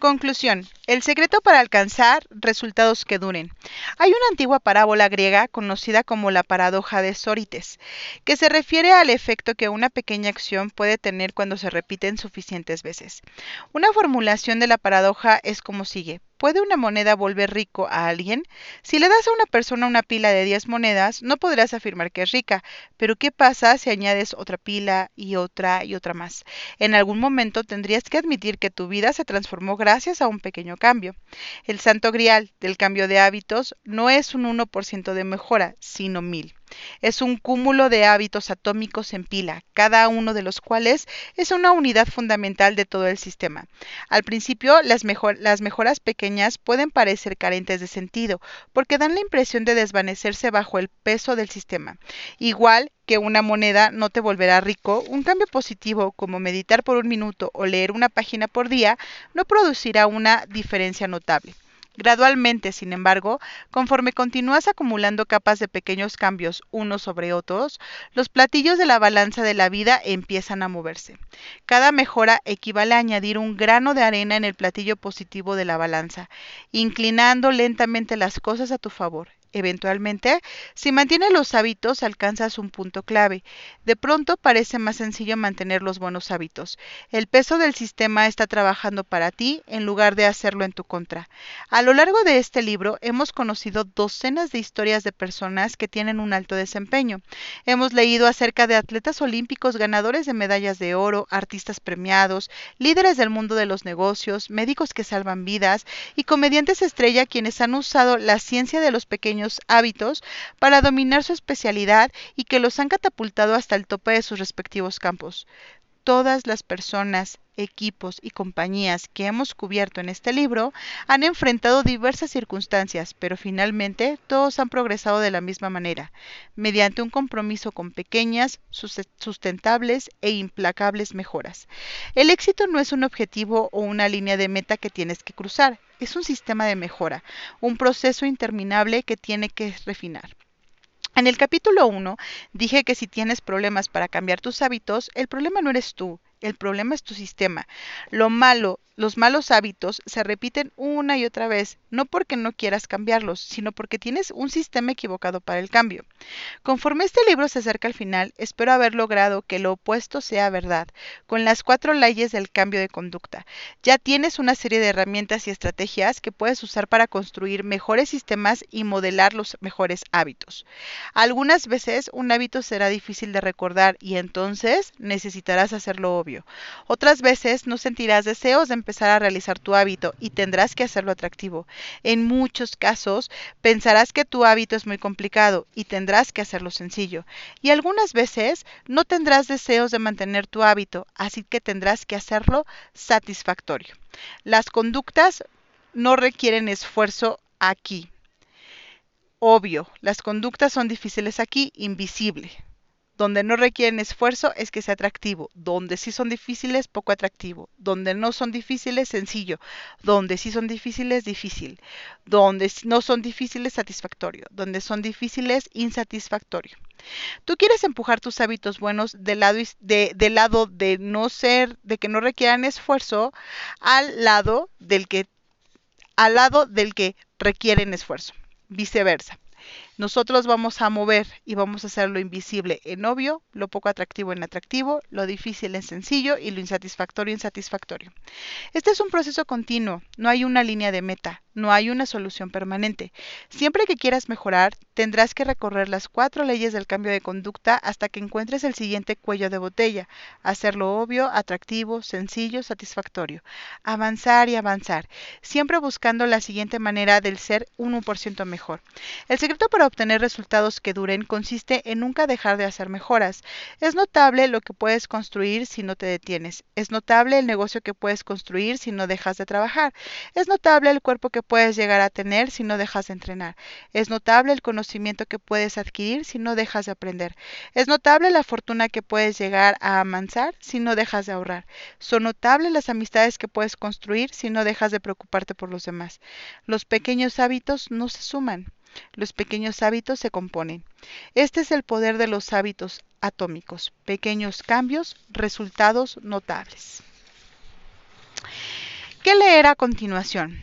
Conclusión. El secreto para alcanzar resultados que duren. Hay una antigua parábola griega conocida como la paradoja de Sórites, que se refiere al efecto que una pequeña acción puede tener cuando se repiten suficientes veces. Una formulación de la paradoja es como sigue. ¿Puede una moneda volver rico a alguien? Si le das a una persona una pila de 10 monedas, no podrás afirmar que es rica, pero ¿qué pasa si añades otra pila y otra y otra más? En algún momento tendrías que admitir que tu vida se transformó gracias a un pequeño cambio. El santo grial del cambio de hábitos no es un 1% de mejora, sino mil. Es un cúmulo de hábitos atómicos en pila, cada uno de los cuales es una unidad fundamental de todo el sistema. Al principio, las, las, mejoras pequeñas pueden parecer carentes de sentido, porque dan la impresión de desvanecerse bajo el peso del sistema. Igual que una moneda no te volverá rico, un cambio positivo como meditar por un minuto o leer una página por día no producirá una diferencia notable. Gradualmente, sin embargo, conforme continúas acumulando capas de pequeños cambios unos sobre otros, los platillos de la balanza de la vida empiezan a moverse. Cada mejora equivale a añadir un grano de arena en el platillo positivo de la balanza, inclinando lentamente las cosas a tu favor. Eventualmente, si mantienes los hábitos, alcanzas un punto clave. De pronto parece más sencillo mantener los buenos hábitos. El peso del sistema está trabajando para ti en lugar de hacerlo en tu contra. A lo largo de este libro hemos conocido docenas de historias de personas que tienen un alto desempeño. Hemos leído acerca de atletas olímpicos ganadores de medallas de oro, artistas premiados, líderes del mundo de los negocios, médicos que salvan vidas y comediantes estrella quienes han usado la ciencia de los pequeños hábitos para dominar su especialidad y que los han catapultado hasta el tope de sus respectivos campos. Todas las personas, equipos y compañías que hemos cubierto en este libro han enfrentado diversas circunstancias, pero finalmente todos han progresado de la misma manera, mediante un compromiso con pequeñas, sustentables e implacables mejoras. El éxito no es un objetivo o una línea de meta que tienes que cruzar, es un sistema de mejora, un proceso interminable que tiene que refinar. En el capítulo 1 dije que si tienes problemas para cambiar tus hábitos, el problema no eres tú, el problema es tu sistema. Lo malo, los malos hábitos se repiten una y otra vez, no porque no quieras cambiarlos, sino porque tienes un sistema equivocado para el cambio. Conforme este libro se acerca al final, espero haber logrado que lo opuesto sea verdad, con las cuatro leyes del cambio de conducta. Ya tienes una serie de herramientas y estrategias que puedes usar para construir mejores sistemas y modelar los mejores hábitos. Algunas veces un hábito será difícil de recordar y entonces necesitarás hacerlo obvio otras veces no sentirás deseos de empezar a realizar tu hábito y tendrás que hacerlo atractivo. En muchos casos pensarás que tu hábito es muy complicado y tendrás que hacerlo sencillo. Y algunas veces no tendrás deseos de mantener tu hábito, así que tendrás que hacerlo satisfactorio. Las conductas no requieren esfuerzo aquí. Obvio, las conductas son difíciles aquí, invisible. Donde no requieren esfuerzo es que sea atractivo. Donde sí son difíciles, poco atractivo. Donde no son difíciles, sencillo. Donde sí son difíciles, difícil. Donde no son difíciles, satisfactorio. Donde son difíciles, insatisfactorio. Tú quieres empujar tus hábitos buenos del lado de, no ser, de que no requieran esfuerzo, al lado del que, al lado del que requieren esfuerzo. Viceversa. Nosotros vamos a mover y vamos a hacer lo invisible en obvio, lo poco atractivo en atractivo, lo difícil en sencillo y lo insatisfactorio en satisfactorio. Este es un proceso continuo, no hay una línea de meta, no hay una solución permanente. Siempre que quieras mejorar, tendrás que recorrer las cuatro leyes del cambio de conducta hasta que encuentres el siguiente cuello de botella, hacerlo obvio, atractivo, sencillo, satisfactorio. Avanzar y avanzar, siempre buscando la siguiente manera del ser 1% mejor. El secreto para obtener resultados que duren consiste en nunca dejar de hacer mejoras. Es notable lo que puedes construir si no te detienes. Es notable el negocio que puedes construir si no dejas de trabajar. Es notable el cuerpo que puedes llegar a tener si no dejas de entrenar. Es notable el conocimiento que puedes adquirir si no dejas de aprender. Es notable la fortuna que puedes llegar a amansar si no dejas de ahorrar. Son notables las amistades que puedes construir si no dejas de preocuparte por los demás. Los pequeños hábitos no se suman. Los pequeños hábitos se componen. Este es el poder de los hábitos atómicos. Pequeños cambios, resultados notables. ¿Qué leer a continuación?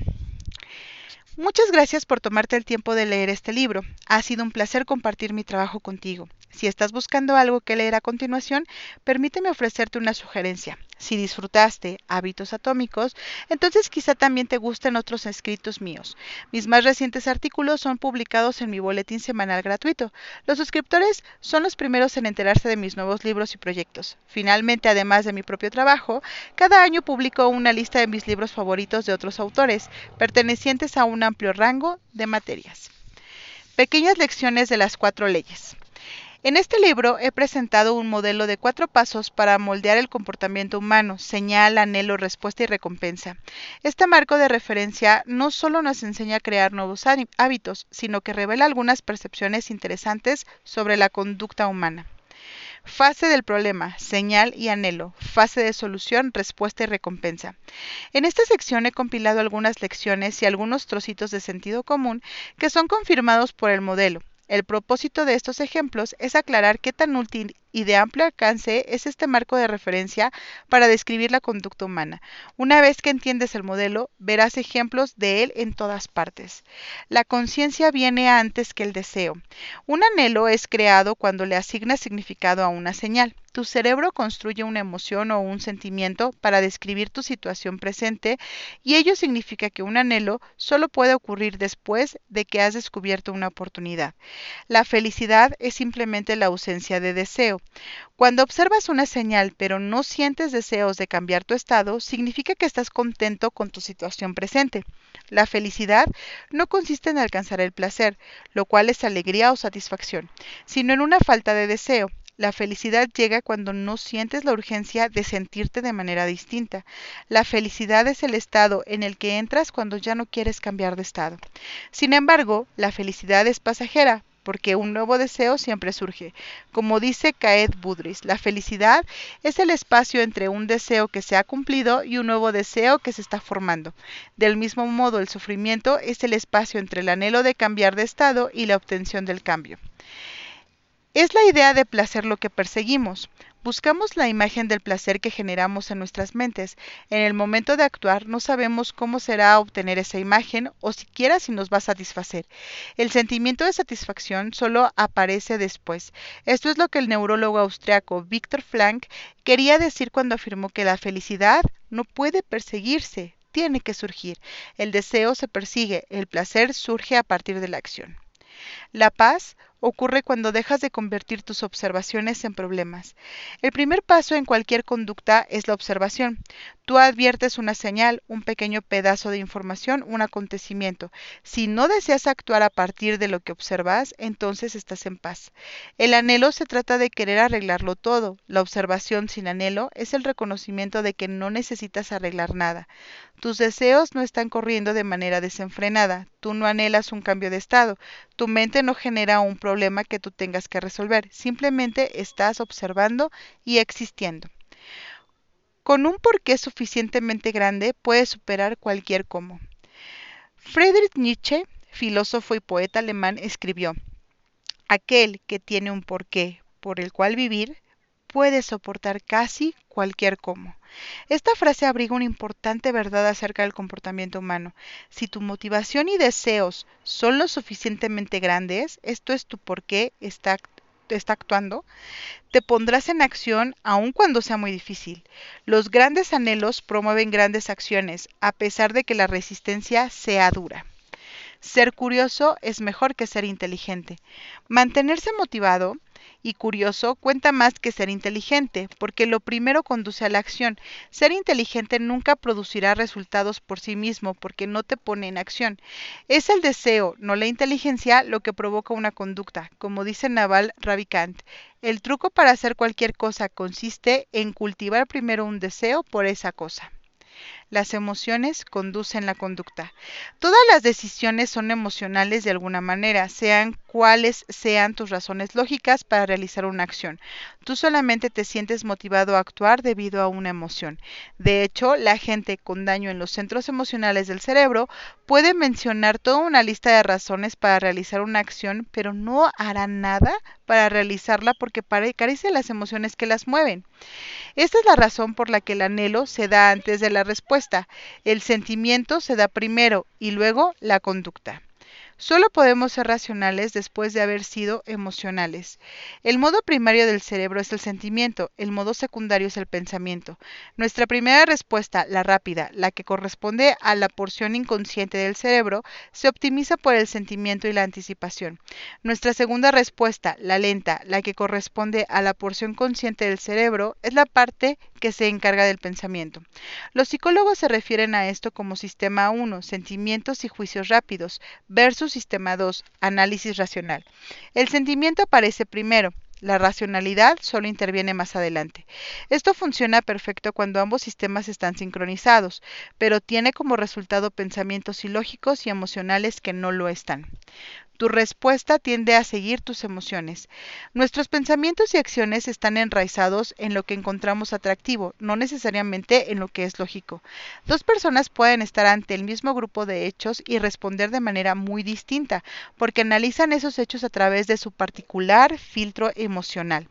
Muchas gracias por tomarte el tiempo de leer este libro. Ha sido un placer compartir mi trabajo contigo. Si estás buscando algo que leer a continuación, permíteme ofrecerte una sugerencia. Si disfrutaste Hábitos Atómicos, entonces quizá también te gusten otros escritos míos. Mis más recientes artículos son publicados en mi boletín semanal gratuito. Los suscriptores son los primeros en enterarse de mis nuevos libros y proyectos. Finalmente, además de mi propio trabajo, cada año publico una lista de mis libros favoritos de otros autores, pertenecientes a un amplio rango de materias. Pequeñas lecciones de las cuatro leyes. En este libro he presentado un modelo de cuatro pasos para moldear el comportamiento humano, señal, anhelo, respuesta y recompensa. Este marco de referencia no solo nos enseña a crear nuevos hábitos, sino que revela algunas percepciones interesantes sobre la conducta humana. Fase del problema, señal y anhelo. Fase de solución, respuesta y recompensa. En esta sección he compilado algunas lecciones y algunos trocitos de sentido común que son confirmados por el modelo. El propósito de estos ejemplos es aclarar qué tan útil y de amplio alcance es este marco de referencia para describir la conducta humana. Una vez que entiendes el modelo, verás ejemplos de él en todas partes. La conciencia viene antes que el deseo. Un anhelo es creado cuando le asignas significado a una señal. Tu cerebro construye una emoción o un sentimiento para describir tu situación presente y ello significa que un anhelo solo puede ocurrir después de que has descubierto una oportunidad. La felicidad es simplemente la ausencia de deseo. Cuando observas una señal pero no sientes deseos de cambiar tu estado, significa que estás contento con tu situación presente. La felicidad no consiste en alcanzar el placer, lo cual es alegría o satisfacción, sino en una falta de deseo. La felicidad llega cuando no sientes la urgencia de sentirte de manera distinta. La felicidad es el estado en el que entras cuando ya no quieres cambiar de estado. Sin embargo, la felicidad es pasajera, porque un nuevo deseo siempre surge. Como dice Caed Budris, la felicidad es el espacio entre un deseo que se ha cumplido y un nuevo deseo que se está formando. Del mismo modo, el sufrimiento es el espacio entre el anhelo de cambiar de estado y la obtención del cambio. Es la idea de placer lo que perseguimos. Buscamos la imagen del placer que generamos en nuestras mentes. En el momento de actuar no sabemos cómo será obtener esa imagen o siquiera si nos va a satisfacer. El sentimiento de satisfacción solo aparece después. Esto es lo que el neurólogo austriaco Viktor Frank quería decir cuando afirmó que la felicidad no puede perseguirse, tiene que surgir. El deseo se persigue, el placer surge a partir de la acción. La paz ocurre cuando dejas de convertir tus observaciones en problemas. El primer paso en cualquier conducta es la observación. Tú adviertes una señal, un pequeño pedazo de información, un acontecimiento. Si no deseas actuar a partir de lo que observas, entonces estás en paz. El anhelo se trata de querer arreglarlo todo. La observación sin anhelo es el reconocimiento de que no necesitas arreglar nada. Tus deseos no están corriendo de manera desenfrenada. Tú no anhelas un cambio de estado. Tu mente no genera un problema que tú tengas que resolver. Simplemente estás observando y existiendo. Con un porqué suficientemente grande puedes superar cualquier cómo. Friedrich Nietzsche, filósofo y poeta alemán, escribió, Aquel que tiene un porqué por el cual vivir puede soportar casi cualquier cómo. Esta frase abriga una importante verdad acerca del comportamiento humano. Si tu motivación y deseos son lo suficientemente grandes, esto es tu porqué está está actuando, te pondrás en acción aun cuando sea muy difícil. Los grandes anhelos promueven grandes acciones, a pesar de que la resistencia sea dura. Ser curioso es mejor que ser inteligente. Mantenerse motivado y curioso cuenta más que ser inteligente, porque lo primero conduce a la acción. Ser inteligente nunca producirá resultados por sí mismo, porque no te pone en acción. Es el deseo, no la inteligencia, lo que provoca una conducta, como dice Naval Ravikant. El truco para hacer cualquier cosa consiste en cultivar primero un deseo por esa cosa. Las emociones conducen la conducta. Todas las decisiones son emocionales de alguna manera, sean cuales sean tus razones lógicas para realizar una acción. Tú solamente te sientes motivado a actuar debido a una emoción. De hecho, la gente con daño en los centros emocionales del cerebro puede mencionar toda una lista de razones para realizar una acción, pero no hará nada para realizarla porque carece las emociones que las mueven. Esta es la razón por la que el anhelo se da antes de la respuesta respuesta. El sentimiento se da primero y luego la conducta. Solo podemos ser racionales después de haber sido emocionales. El modo primario del cerebro es el sentimiento, el modo secundario es el pensamiento. Nuestra primera respuesta, la rápida, la que corresponde a la porción inconsciente del cerebro, se optimiza por el sentimiento y la anticipación. Nuestra segunda respuesta, la lenta, la que corresponde a la porción consciente del cerebro, es la parte que se encarga del pensamiento. Los psicólogos se refieren a esto como sistema 1, sentimientos y juicios rápidos, versus sistema 2, análisis racional. El sentimiento aparece primero, la racionalidad solo interviene más adelante. Esto funciona perfecto cuando ambos sistemas están sincronizados, pero tiene como resultado pensamientos ilógicos y emocionales que no lo están. Tu respuesta tiende a seguir tus emociones. Nuestros pensamientos y acciones están enraizados en lo que encontramos atractivo, no necesariamente en lo que es lógico. Dos personas pueden estar ante el mismo grupo de hechos y responder de manera muy distinta, porque analizan esos hechos a través de su particular filtro emocional.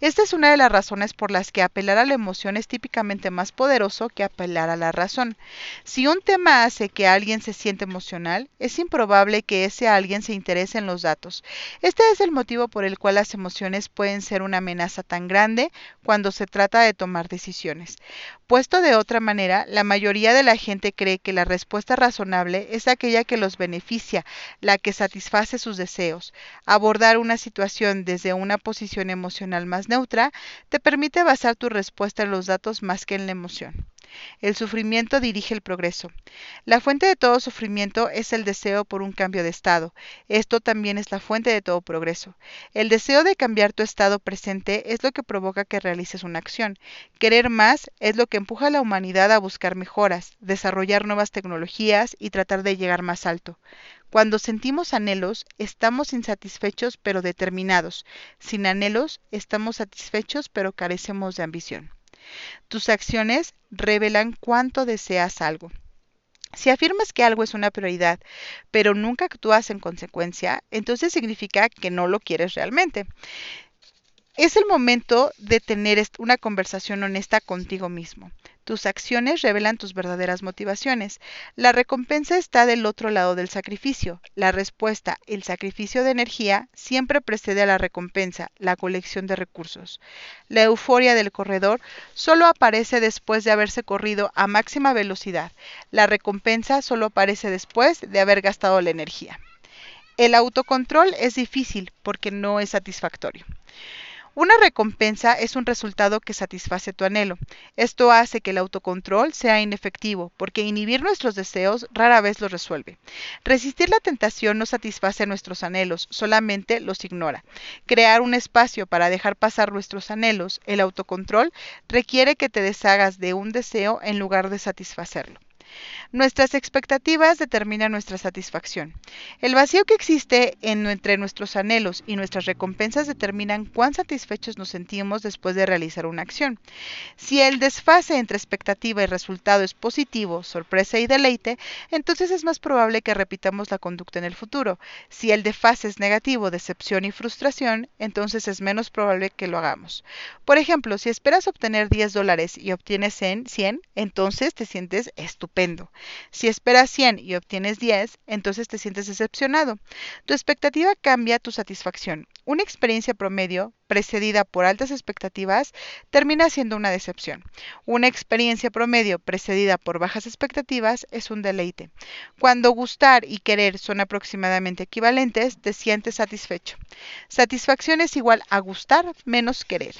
Esta es una de las razones por las que apelar a la emoción es típicamente más poderoso que apelar a la razón. Si un tema hace que alguien se siente emocional, es improbable que ese alguien se interés en los datos. Este es el motivo por el cual las emociones pueden ser una amenaza tan grande cuando se trata de tomar decisiones. Puesto de otra manera, la mayoría de la gente cree que la respuesta razonable es aquella que los beneficia, la que satisface sus deseos. Abordar una situación desde una posición emocional más neutra te permite basar tu respuesta en los datos más que en la emoción. El sufrimiento dirige el progreso. La fuente de todo sufrimiento es el deseo por un cambio de estado. Esto también es la fuente de todo progreso. El deseo de cambiar tu estado presente es lo que provoca que realices una acción. Querer más es lo que empuja a la humanidad a buscar mejoras, desarrollar nuevas tecnologías y tratar de llegar más alto. Cuando sentimos anhelos, estamos insatisfechos pero determinados. Sin anhelos, estamos satisfechos pero carecemos de ambición. Tus acciones revelan cuánto deseas algo. Si afirmas que algo es una prioridad, pero nunca actúas en consecuencia, entonces significa que no lo quieres realmente. Es el momento de tener una conversación honesta contigo mismo. Tus acciones revelan tus verdaderas motivaciones. La recompensa está del otro lado del sacrificio. La respuesta, el sacrificio de energía, siempre precede a la recompensa, la colección de recursos. La euforia del corredor solo aparece después de haberse corrido a máxima velocidad. La recompensa solo aparece después de haber gastado la energía. El autocontrol es difícil porque no es satisfactorio. Una recompensa es un resultado que satisface tu anhelo. Esto hace que el autocontrol sea inefectivo, porque inhibir nuestros deseos rara vez los resuelve. Resistir la tentación no satisface nuestros anhelos, solamente los ignora. Crear un espacio para dejar pasar nuestros anhelos, el autocontrol, requiere que te deshagas de un deseo en lugar de satisfacerlo. Nuestras expectativas determinan nuestra satisfacción. El vacío que existe entre nuestros anhelos y nuestras recompensas determinan cuán satisfechos nos sentimos después de realizar una acción. Si el desfase entre expectativa y resultado es positivo, sorpresa y deleite, entonces es más probable que repitamos la conducta en el futuro. Si el desfase es negativo, decepción y frustración, entonces es menos probable que lo hagamos. Por ejemplo, si esperas obtener 10 dólares y obtienes 100, entonces te sientes estupendo. Si esperas 100 y obtienes 10, entonces te sientes decepcionado. Tu expectativa cambia tu satisfacción. Una experiencia promedio precedida por altas expectativas termina siendo una decepción. Una experiencia promedio precedida por bajas expectativas es un deleite. Cuando gustar y querer son aproximadamente equivalentes, te sientes satisfecho. Satisfacción es igual a gustar menos querer.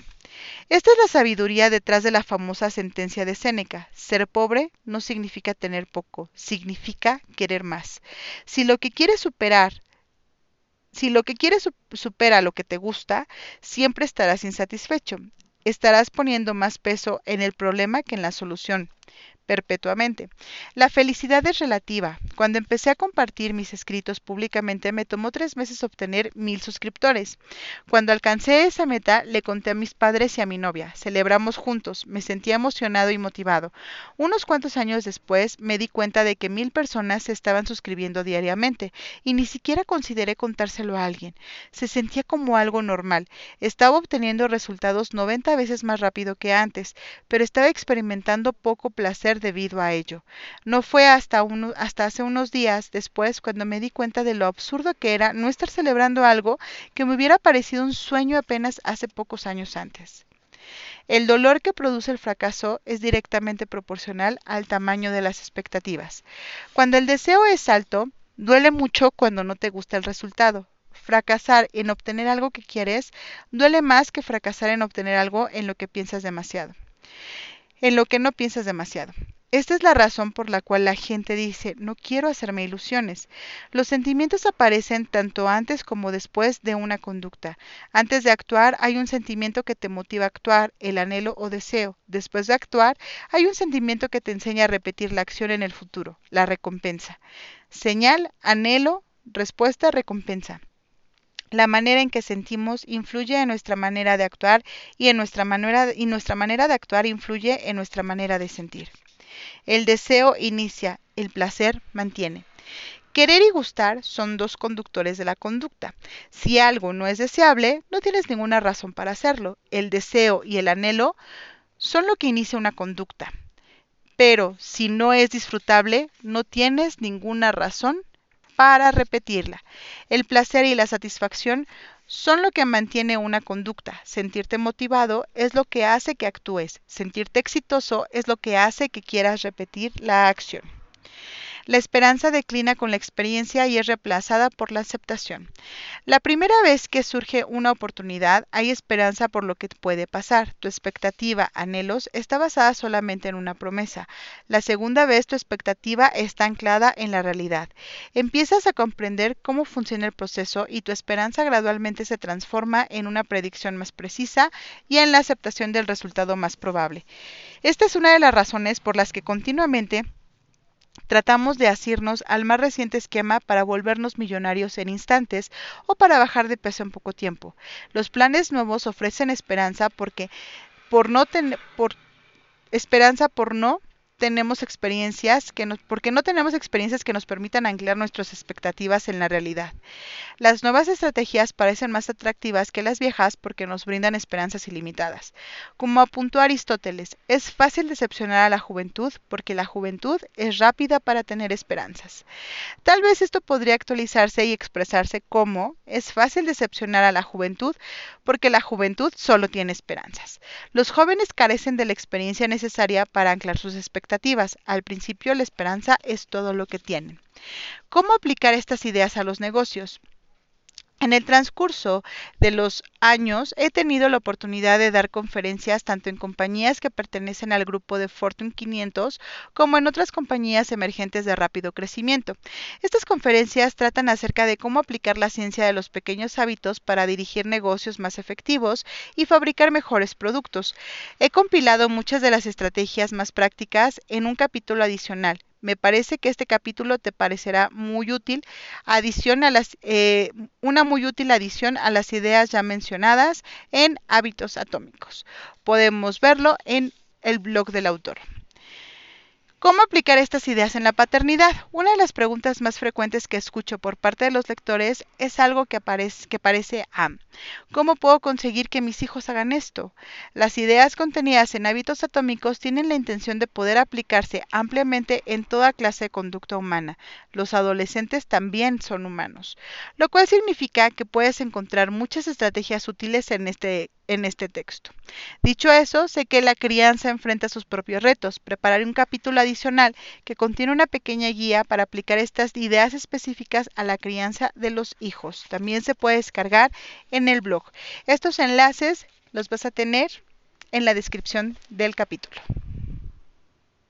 Esta es la sabiduría detrás de la famosa sentencia de Séneca. Ser pobre no significa tener poco, significa querer más. Si lo que quieres superar si lo que quieres supera lo que te gusta, siempre estarás insatisfecho. Estarás poniendo más peso en el problema que en la solución perpetuamente. La felicidad es relativa. Cuando empecé a compartir mis escritos públicamente me tomó tres meses obtener mil suscriptores. Cuando alcancé esa meta le conté a mis padres y a mi novia. Celebramos juntos. Me sentía emocionado y motivado. Unos cuantos años después me di cuenta de que mil personas se estaban suscribiendo diariamente y ni siquiera consideré contárselo a alguien. Se sentía como algo normal. Estaba obteniendo resultados 90 veces más rápido que antes, pero estaba experimentando poco placer debido a ello. No fue hasta, hasta hace unos días después cuando me di cuenta de lo absurdo que era no estar celebrando algo que me hubiera parecido un sueño apenas hace pocos años antes. El dolor que produce el fracaso es directamente proporcional al tamaño de las expectativas. Cuando el deseo es alto, duele mucho cuando no te gusta el resultado. Fracasar en obtener algo que quieres duele más que fracasar en obtener algo en lo que piensas demasiado. En lo que no piensas demasiado. Esta es la razón por la cual la gente dice, no quiero hacerme ilusiones. Los sentimientos aparecen tanto antes como después de una conducta. Antes de actuar hay un sentimiento que te motiva a actuar, el anhelo o deseo. Después de actuar hay un sentimiento que te enseña a repetir la acción en el futuro, la recompensa. Señal, anhelo, respuesta, recompensa. La manera en que sentimos influye en nuestra manera de actuar y, en nuestra manera, y nuestra manera de actuar influye en nuestra manera de sentir. El deseo inicia, el placer mantiene. Querer y gustar son dos conductores de la conducta. Si algo no es deseable, no tienes ninguna razón para hacerlo. El deseo y el anhelo son lo que inicia una conducta. Pero si no es disfrutable, no tienes ninguna razón para repetirla. El placer y la satisfacción son lo que mantiene una conducta. Sentirte motivado es lo que hace que actúes. Sentirte exitoso es lo que hace que quieras repetir la acción. La esperanza declina con la experiencia y es reemplazada por la aceptación. La primera vez que surge una oportunidad, hay esperanza por lo que puede pasar. Tu expectativa, anhelos, está basada solamente en una promesa. La segunda vez tu expectativa está anclada en la realidad. Empiezas a comprender cómo funciona el proceso y tu esperanza gradualmente se transforma en una predicción más precisa y en la aceptación del resultado más probable. Esta es una de las razones por las que continuamente Tratamos de asirnos al más reciente esquema para volvernos millonarios en instantes o para bajar de peso en poco tiempo. Los planes nuevos ofrecen esperanza porque por no tener por esperanza por no tenemos experiencias que nos, porque no tenemos experiencias que nos permitan anclar nuestras expectativas en la realidad. Las nuevas estrategias parecen más atractivas que las viejas porque nos brindan esperanzas ilimitadas. Como apuntó Aristóteles, es fácil decepcionar a la juventud porque la juventud es rápida para tener esperanzas. Tal vez esto podría actualizarse y expresarse como es fácil decepcionar a la juventud porque la juventud solo tiene esperanzas. Los jóvenes carecen de la experiencia necesaria para anclar sus expectativas al principio la esperanza es todo lo que tienen. ¿Cómo aplicar estas ideas a los negocios? En el transcurso de los años he tenido la oportunidad de dar conferencias tanto en compañías que pertenecen al grupo de Fortune 500 como en otras compañías emergentes de rápido crecimiento. Estas conferencias tratan acerca de cómo aplicar la ciencia de los pequeños hábitos para dirigir negocios más efectivos y fabricar mejores productos. He compilado muchas de las estrategias más prácticas en un capítulo adicional me parece que este capítulo te parecerá muy útil, adición a las, eh, una muy útil adición a las ideas ya mencionadas en hábitos atómicos. Podemos verlo en el blog del autor. ¿Cómo aplicar estas ideas en la paternidad? Una de las preguntas más frecuentes que escucho por parte de los lectores es algo que, parece a ¿Cómo puedo conseguir que mis hijos hagan esto? Las ideas contenidas en hábitos atómicos tienen la intención de poder aplicarse ampliamente en toda clase de conducta humana. Los adolescentes también son humanos, lo cual significa que puedes encontrar muchas estrategias útiles en este en este texto. Dicho eso, sé que la crianza enfrenta sus propios retos. Prepararé un capítulo adicional que contiene una pequeña guía para aplicar estas ideas específicas a la crianza de los hijos. También se puede descargar en el blog. Estos enlaces los vas a tener en la descripción del capítulo.